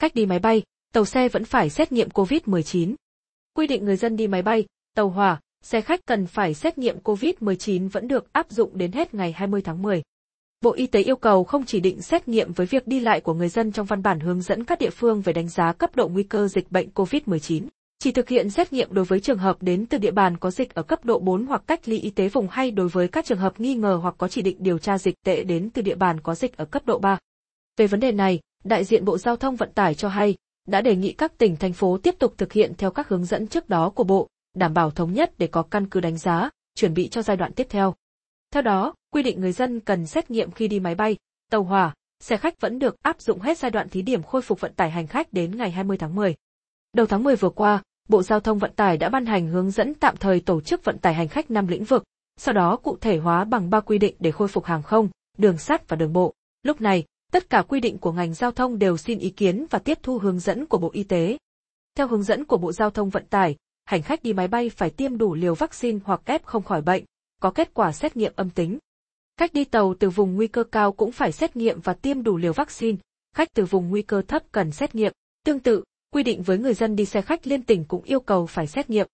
Cách đi máy bay, tàu xe vẫn phải xét nghiệm COVID-19. Quy định người dân đi máy bay, tàu hỏa, xe khách cần phải xét nghiệm COVID-19 vẫn được áp dụng đến hết ngày 20 tháng 10. Bộ Y tế yêu cầu không chỉ định xét nghiệm với việc đi lại của người dân trong văn bản hướng dẫn các địa phương về đánh giá cấp độ nguy cơ dịch bệnh COVID-19. Chỉ thực hiện xét nghiệm đối với trường hợp đến từ địa bàn có dịch ở cấp độ 4 hoặc cách ly y tế vùng hay đối với các trường hợp nghi ngờ hoặc có chỉ định điều tra dịch tệ đến từ địa bàn có dịch ở cấp độ 3. Về vấn đề này, đại diện Bộ Giao thông Vận tải cho hay, đã đề nghị các tỉnh thành phố tiếp tục thực hiện theo các hướng dẫn trước đó của Bộ, đảm bảo thống nhất để có căn cứ đánh giá, chuẩn bị cho giai đoạn tiếp theo. Theo đó, quy định người dân cần xét nghiệm khi đi máy bay, tàu hỏa, xe khách vẫn được áp dụng hết giai đoạn thí điểm khôi phục vận tải hành khách đến ngày 20 tháng 10. Đầu tháng 10 vừa qua, Bộ Giao thông Vận tải đã ban hành hướng dẫn tạm thời tổ chức vận tải hành khách năm lĩnh vực, sau đó cụ thể hóa bằng ba quy định để khôi phục hàng không, đường sắt và đường bộ. Lúc này, tất cả quy định của ngành giao thông đều xin ý kiến và tiếp thu hướng dẫn của Bộ Y tế. Theo hướng dẫn của Bộ Giao thông Vận tải, hành khách đi máy bay phải tiêm đủ liều vaccine hoặc ép không khỏi bệnh, có kết quả xét nghiệm âm tính. Khách đi tàu từ vùng nguy cơ cao cũng phải xét nghiệm và tiêm đủ liều vaccine, khách từ vùng nguy cơ thấp cần xét nghiệm. Tương tự, quy định với người dân đi xe khách liên tỉnh cũng yêu cầu phải xét nghiệm.